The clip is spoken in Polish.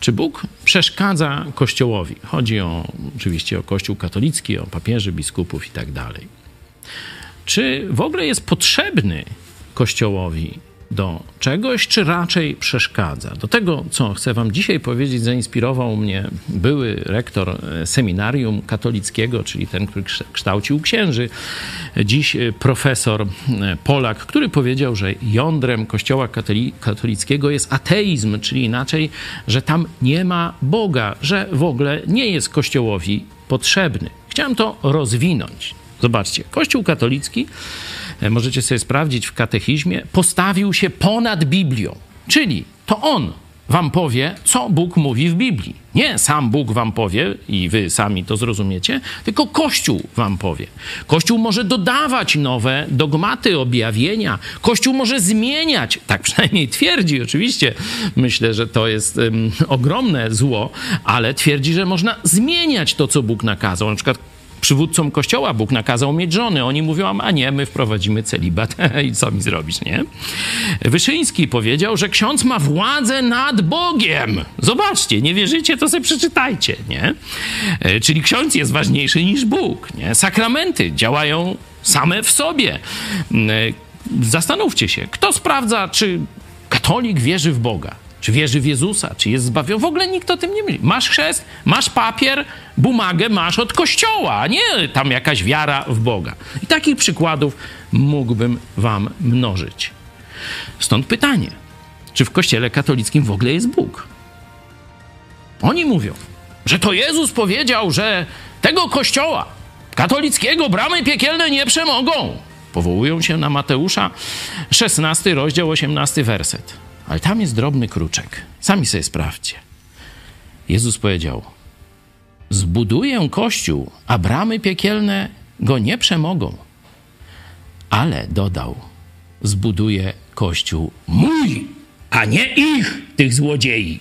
Czy Bóg przeszkadza Kościołowi? Chodzi o, oczywiście o Kościół katolicki, o papieży, biskupów i tak dalej. Czy w ogóle jest potrzebny Kościołowi do czegoś, czy raczej przeszkadza? Do tego, co chcę Wam dzisiaj powiedzieć, zainspirował mnie były rektor e, seminarium katolickiego, czyli ten, który kształcił księży, dziś e, profesor e, Polak, który powiedział, że jądrem Kościoła katolickiego jest ateizm, czyli inaczej, że tam nie ma Boga, że w ogóle nie jest Kościołowi potrzebny. Chciałem to rozwinąć. Zobaczcie, Kościół katolicki E, możecie sobie sprawdzić w katechizmie, postawił się ponad Biblią. Czyli to on wam powie, co Bóg mówi w Biblii. Nie sam Bóg wam powie i wy sami to zrozumiecie, tylko Kościół wam powie. Kościół może dodawać nowe dogmaty, objawienia. Kościół może zmieniać, tak przynajmniej twierdzi oczywiście. Myślę, że to jest um, ogromne zło, ale twierdzi, że można zmieniać to, co Bóg nakazał. Na przykład przywódcom kościoła Bóg nakazał mieć żony. Oni mówią, a nie, my wprowadzimy celibat i co mi zrobisz, nie? Wyszyński powiedział, że ksiądz ma władzę nad Bogiem. Zobaczcie, nie wierzycie, to sobie przeczytajcie, nie? E, czyli ksiądz jest ważniejszy niż Bóg, nie? Sakramenty działają same w sobie. E, zastanówcie się, kto sprawdza, czy katolik wierzy w Boga? Czy wierzy w Jezusa? Czy jest zbawiony? W ogóle nikt o tym nie myśli. Masz chrzest, masz papier, bumagę masz od kościoła, a nie tam jakaś wiara w Boga. I takich przykładów mógłbym wam mnożyć. Stąd pytanie, czy w kościele katolickim w ogóle jest Bóg? Oni mówią, że to Jezus powiedział, że tego kościoła katolickiego bramy piekielne nie przemogą. Powołują się na Mateusza, 16 rozdział, 18 werset. Ale tam jest drobny kruczek. Sami sobie sprawdźcie. Jezus powiedział: Zbuduję kościół, a bramy piekielne go nie przemogą. Ale dodał: Zbuduję kościół mój, a nie ich, tych złodziei.